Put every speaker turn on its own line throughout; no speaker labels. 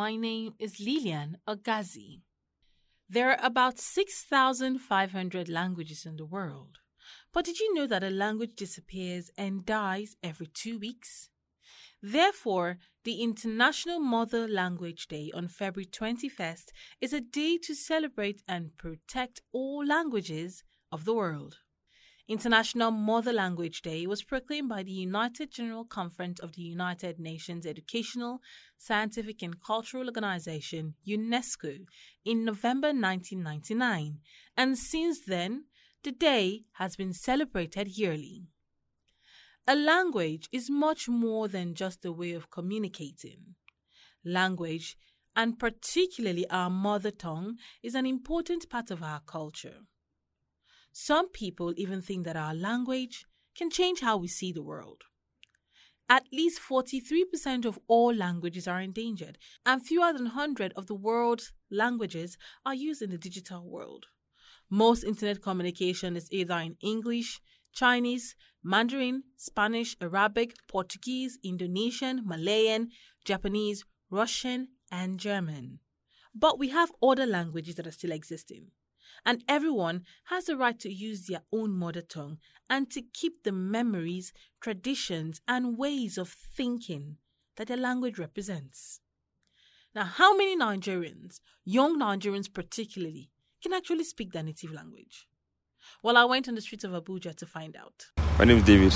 My name is Lilian Ogazi. There are about 6,500 languages in the world. But did you know that a language disappears and dies every two weeks? Therefore, the International Mother Language Day on February 21st is a day to celebrate and protect all languages of the world. International Mother Language Day was proclaimed by the United General Conference of the United Nations Educational, Scientific and Cultural Organization, UNESCO, in November 1999, and since then, the day has been celebrated yearly. A language is much more than just a way of communicating. Language, and particularly our mother tongue, is an important part of our culture. Some people even think that our language can change how we see the world. At least 43% of all languages are endangered, and fewer than 100 of the world's languages are used in the digital world. Most internet communication is either in English, Chinese, Mandarin, Spanish, Arabic, Portuguese, Indonesian, Malayan, Japanese, Russian, and German. But we have other languages that are still existing. And everyone has the right to use their own mother tongue and to keep the memories, traditions, and ways of thinking that their language represents. Now, how many Nigerians, young Nigerians particularly, can actually speak their native language? Well, I went on the streets of Abuja to find out.
My name is David.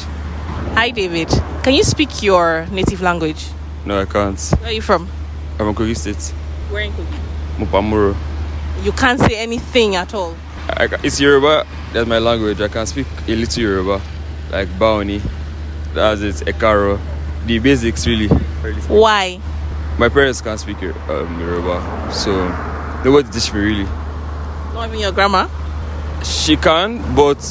Hi, David. Can you speak your native language?
No, I can't.
Where are you from?
I'm from Kogi State.
Where in Kogi?
Mopa-Muro.
You can't say anything at all.
I, it's Yoruba. That's my language. I can speak a little Yoruba, like Baoni. That's it. Ekaro. The basics, really.
Why?
My parents can't speak um, Yoruba, so nobody teach me really.
Not even your grandma?
She can, but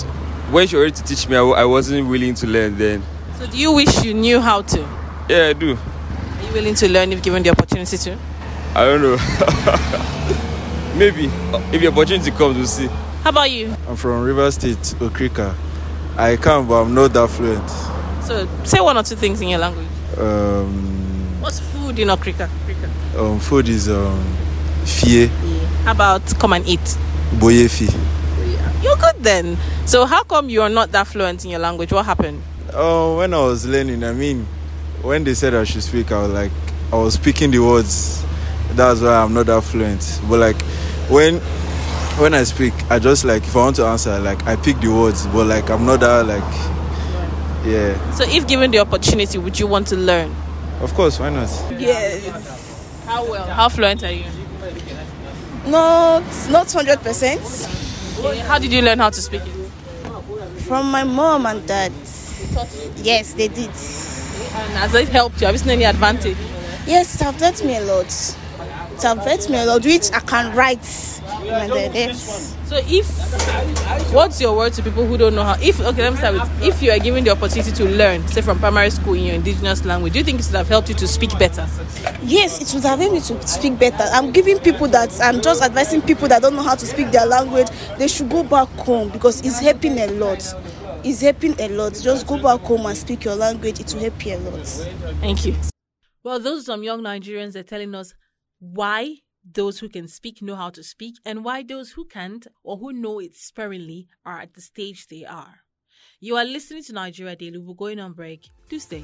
when she already teach me, I, w- I wasn't willing to learn then.
So, do you wish you knew how to?
Yeah, I do.
Are you willing to learn if given the opportunity to?
I don't know. Maybe if the opportunity comes, we'll see.
How about you?
I'm from River State, Okrika. I can, but I'm not that fluent.
So, say one or two things in your language.
Um,
What's food in Okrika? Okrika.
um, food is um, fie,
How about come and eat?
boyefi.
You're good then. So, how come you're not that fluent in your language? What happened?
Oh, when I was learning, I mean, when they said I should speak, I was like, I was speaking the words. That's why I'm not that fluent. But like, when when I speak, I just like if I want to answer, like I pick the words. But like, I'm not that like, yeah.
So, if given the opportunity, would you want to learn?
Of course, why not?
Yes.
How well? How fluent are you?
Not not hundred percent.
How did you learn how to speak it?
From my mom and dad. Yes, they did.
And has it helped you? Have you seen any advantage?
Yes, it have taught me a lot. It have me lot, which I can write. And then, yes.
So if what's your word to people who don't know how if okay let me start with if you are given the opportunity to learn, say from primary school in your indigenous language, do you think it would have helped you to speak better?
Yes, it would have helped me to speak better. I'm giving people that I'm just advising people that don't know how to speak their language, they should go back home because it's helping a lot. It's helping a lot. Just go back home and speak your language, it will help you a lot.
Thank you. Well, those are some young Nigerians are telling us why those who can speak know how to speak and why those who can't or who know it sparingly are at the stage they are. You are listening to Nigeria Daily. We're going on break. Do stay.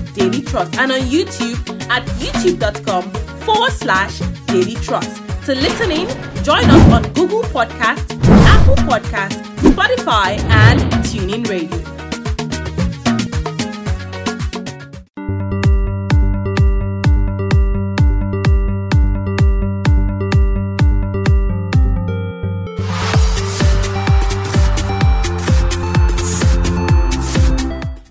Daily Trust and on YouTube at youtube.com forward slash Daily Trust. To listen in, join us on Google Podcast, Apple Podcast, Spotify, and TuneIn Radio.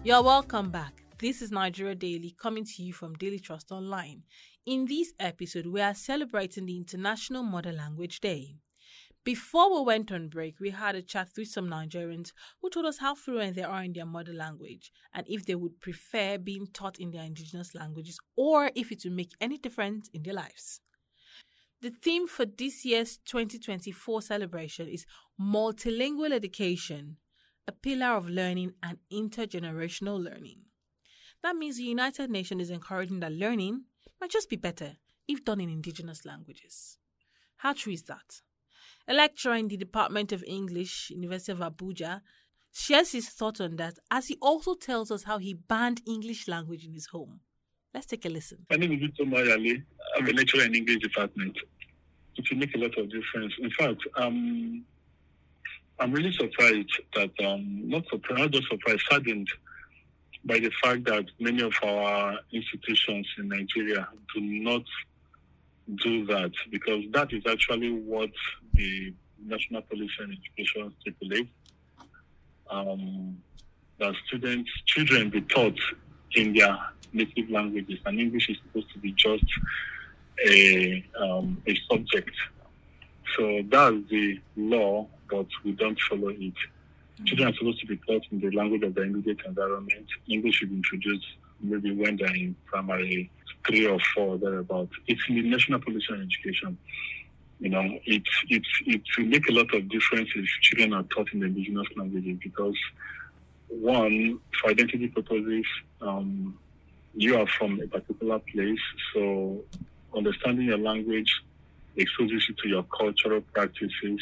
You're welcome back. This is Nigeria Daily coming to you from Daily Trust Online. In this episode, we are celebrating the International Mother Language Day. Before we went on break, we had a chat with some Nigerians who told us how fluent they are in their mother language and if they would prefer being taught in their indigenous languages or if it would make any difference in their lives. The theme for this year's 2024 celebration is multilingual education, a pillar of learning and intergenerational learning. That means the United Nations is encouraging that learning might just be better if done in indigenous languages. How true is that? A lecturer in the Department of English, University of Abuja, shares his thought on that as he also tells us how he banned English language in his home. Let's take a listen.
My name is Victor. I'm a lecturer in English department. It will make a lot of difference. In fact, um, I'm really surprised that, um, not surprised, not just surprised, saddened by the fact that many of our institutions in Nigeria do not do that because that is actually what the National Policy and Education stipulates. Um, that students, children be taught in their native languages, and English is supposed to be just a um, a subject. So that's the law, but we don't follow it. Children are supposed to be taught in the language of their immediate environment. English should be introduced maybe when they're in primary three or four, thereabout. It's in the National Policy on Education. You know, it, it, it will make a lot of difference if children are taught in the indigenous languages because, one, for identity purposes, um, you are from a particular place, so understanding your language exposes you to your cultural practices,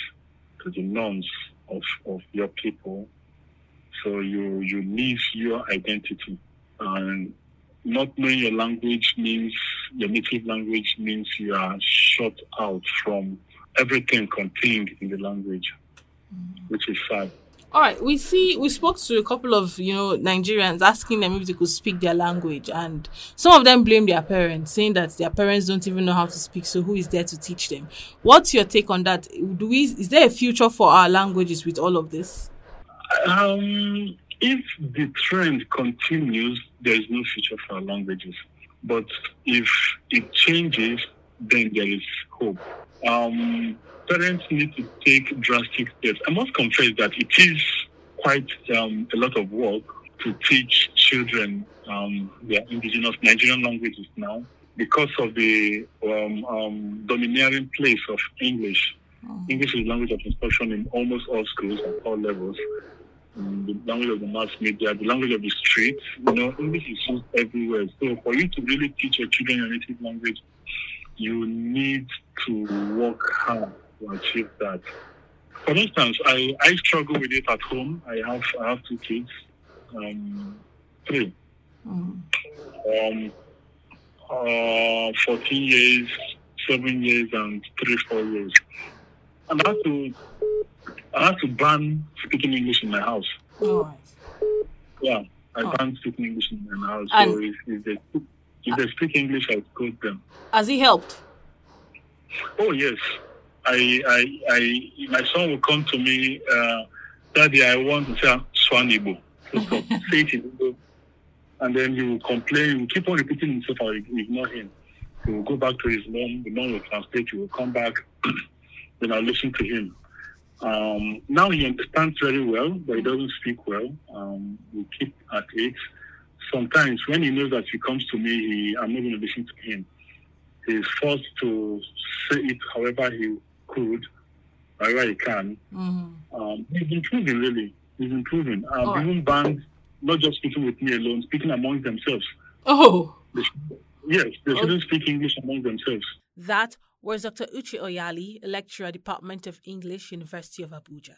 to the norms of, of your people. So you you lose your identity. And not knowing your language means your native language means you are shut out from everything contained in the language, mm. which is sad.
All right, we see we spoke to a couple of you know Nigerians asking them if they could speak their language, and some of them blame their parents, saying that their parents don't even know how to speak. So who is there to teach them? What's your take on that? Do we is there a future for our languages with all of this?
Um, if the trend continues, there is no future for our languages. But if it changes, then there is hope. Um, parents need to take drastic steps. I must confess that it is quite um, a lot of work to teach children um, their indigenous Nigerian languages now because of the um, um, domineering place of English. English is the language of instruction in almost all schools at all levels. Um, the language of the mass media, the language of the streets. You know, English is used everywhere. So for you to really teach your children your native language, you need to work hard to achieve that. For instance, I, I struggle with it at home. I have I have two kids, um, three. Um, uh, 14 years, 7 years, and 3, 4 years. And I have to, I have to ban speaking English in my house.
Right.
Yeah, I
Oh.
ban speaking English in my house.
And-
so if, if, they, if they speak English, I scold them.
Has he helped?
Oh yes, I, I, I, my son will come to me, uh, Daddy, I want to say Swanibo. So say it in Igbo. And then he will complain, he will keep on repeating himself, I will ignore him. He will go back to his mom, the mom will translate, he will come back, then I'll listen to him. Um, now he understands very well, but he doesn't speak well. Um, we keep at it. Sometimes when he knows that he comes to me, he, I'm not going to listen to him he's forced to say it however he could, however he can.
Mm-hmm.
Um, he's improving, really. He's improving. Um,
right.
Even bands, not just speaking with me alone, speaking among themselves.
Oh,
They should- yes, they shouldn't speak English among themselves.
that was Dr. Uche Oyali, lecturer, Department of English, University of Abuja.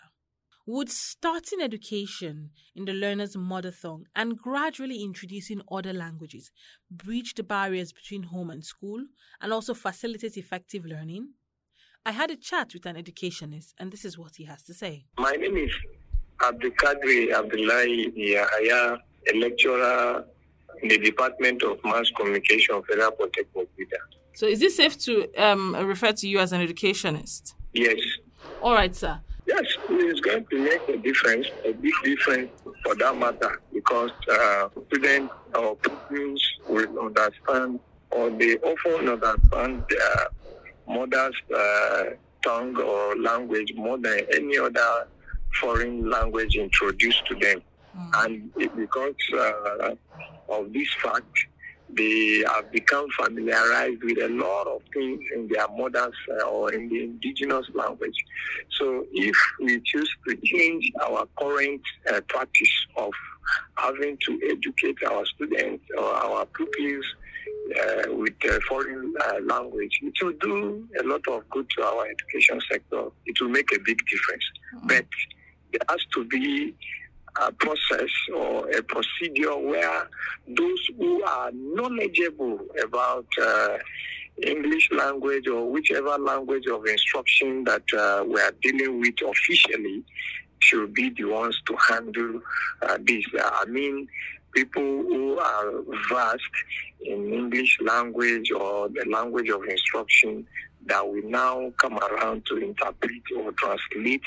Would starting education in the learner's mother tongue and gradually introducing other languages breach the barriers between home and school and also facilitate effective learning? I had a chat with an educationist, and this is what he has to say.
My name is Abdulkadir Abdullahi Yahaya, a lecturer in the Department of Mass Communication, of Federal Polytechnic. Bida.
So, is it safe to um, refer to you as an educationist?
Yes.
All right, sir.
Yes, it is going to make a difference, a big difference for that matter, because uh, students or pupils will understand or they often understand their mother's uh, tongue or language more than any other foreign language introduced to them. And it, because uh, of this fact, they have become familiarized with a lot of things in their mother's uh, or in the indigenous language. So if we choose to change our current uh, practice of having to educate our students or our pupils uh, with uh, foreign uh, language, it will do a lot of good to our education sector. It will make a big difference. But there has to be a process or a procedure where those who are knowledgeable about uh, English language or whichever language of instruction that uh, we are dealing with officially should be the ones to handle uh, this. I mean, people who are vast in English language or the language of instruction that will now come around to interpret or translate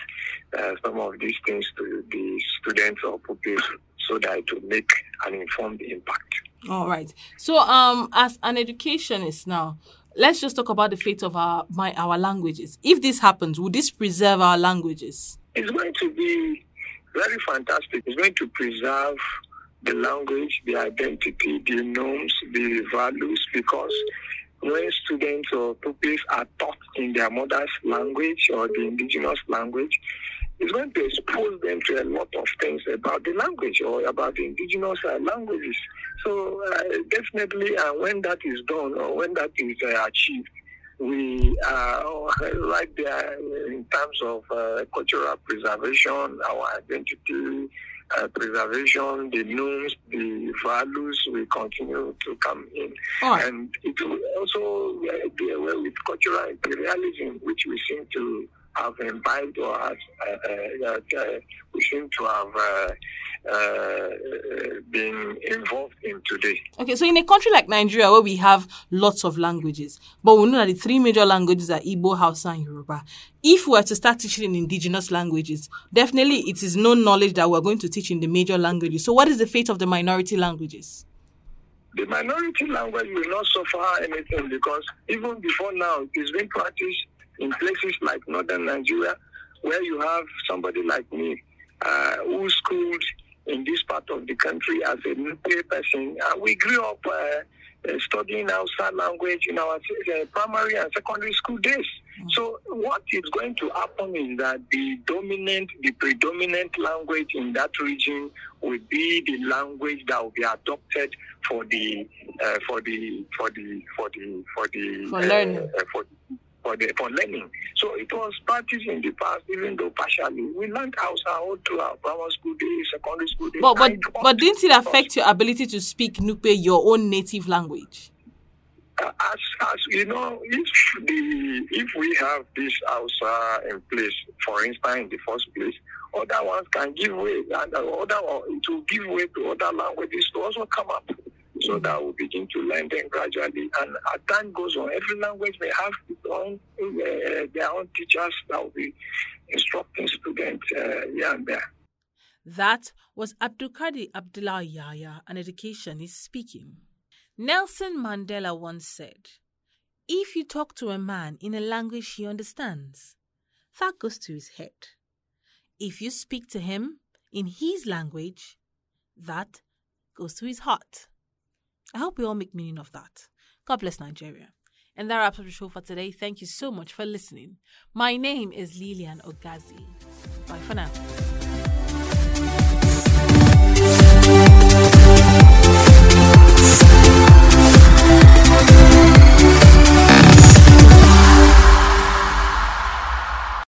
uh, some of these things to the students or population so that it will make an informed impact.
All right. So, um, as an educationist now, let's just talk about the fate of our my our languages. If this happens, would this preserve our languages?
It's going to be very fantastic. It's going to preserve the language, the identity, the norms, the values, because when students or pupils are taught in their mother's language or the indigenous language, it's going to expose them to a lot of things about the language or about the indigenous uh, languages. So uh, definitely, uh, when that is done or when that is uh, achieved, we are right there in terms of uh, cultural preservation, our identity, uh, preservation, the norms, the values will continue to come in.
Right.
And it will also uh, do away with cultural imperialism, which we seem to have imbibed or has, uh, we seem to have uh, uh, been involved in today.
Okay, so in a country like Nigeria, where we have lots of languages, but we know that the three major languages are Igbo, Hausa, and Yoruba. If we were to start teaching in indigenous languages, definitely it is no knowledge that we're going to teach in the major languages. So, what is the fate of the minority languages?
The minority language will not suffer anything because even before now, it is being practiced in places like northern Nigeria, where you have somebody like me uh, who schooled in this part of the country as a Nupe person. Uh, we grew up uh, uh, studying Hausa language in our uh, primary and secondary school days. So what is going to happen is that the dominant, the predominant language in that region will be the language that will be adopted for the uh, for the for the for the for the
For learning.
uh, for for the for learning. So it was practiced in the past, even though partially. We learned Hausa all through our primary school days, secondary school days.
But but but didn't it affect your ability to speak Nupe, your own native language?
Uh, as as you know, if the if we have this Hausa uh, in place, for instance, in the first place, other ones can give way, and uh, other one- it will give way to other languages to also come up. So mm-hmm. that will begin to learn them gradually, and as time goes on, every language may have uh, their own teachers that will be instructing students uh, here and there.
That was Abdulkadir Abdullah Yahya, an educationist speaking. Nelson Mandela once said, If you talk to a man in a language he understands, that goes to his head. If you speak to him in his language, that goes to his heart. I hope we all make meaning of that. God bless Nigeria. And that wraps up the show for today. Thank you so much for listening. My name is Lilian Ogazi. Bye for now.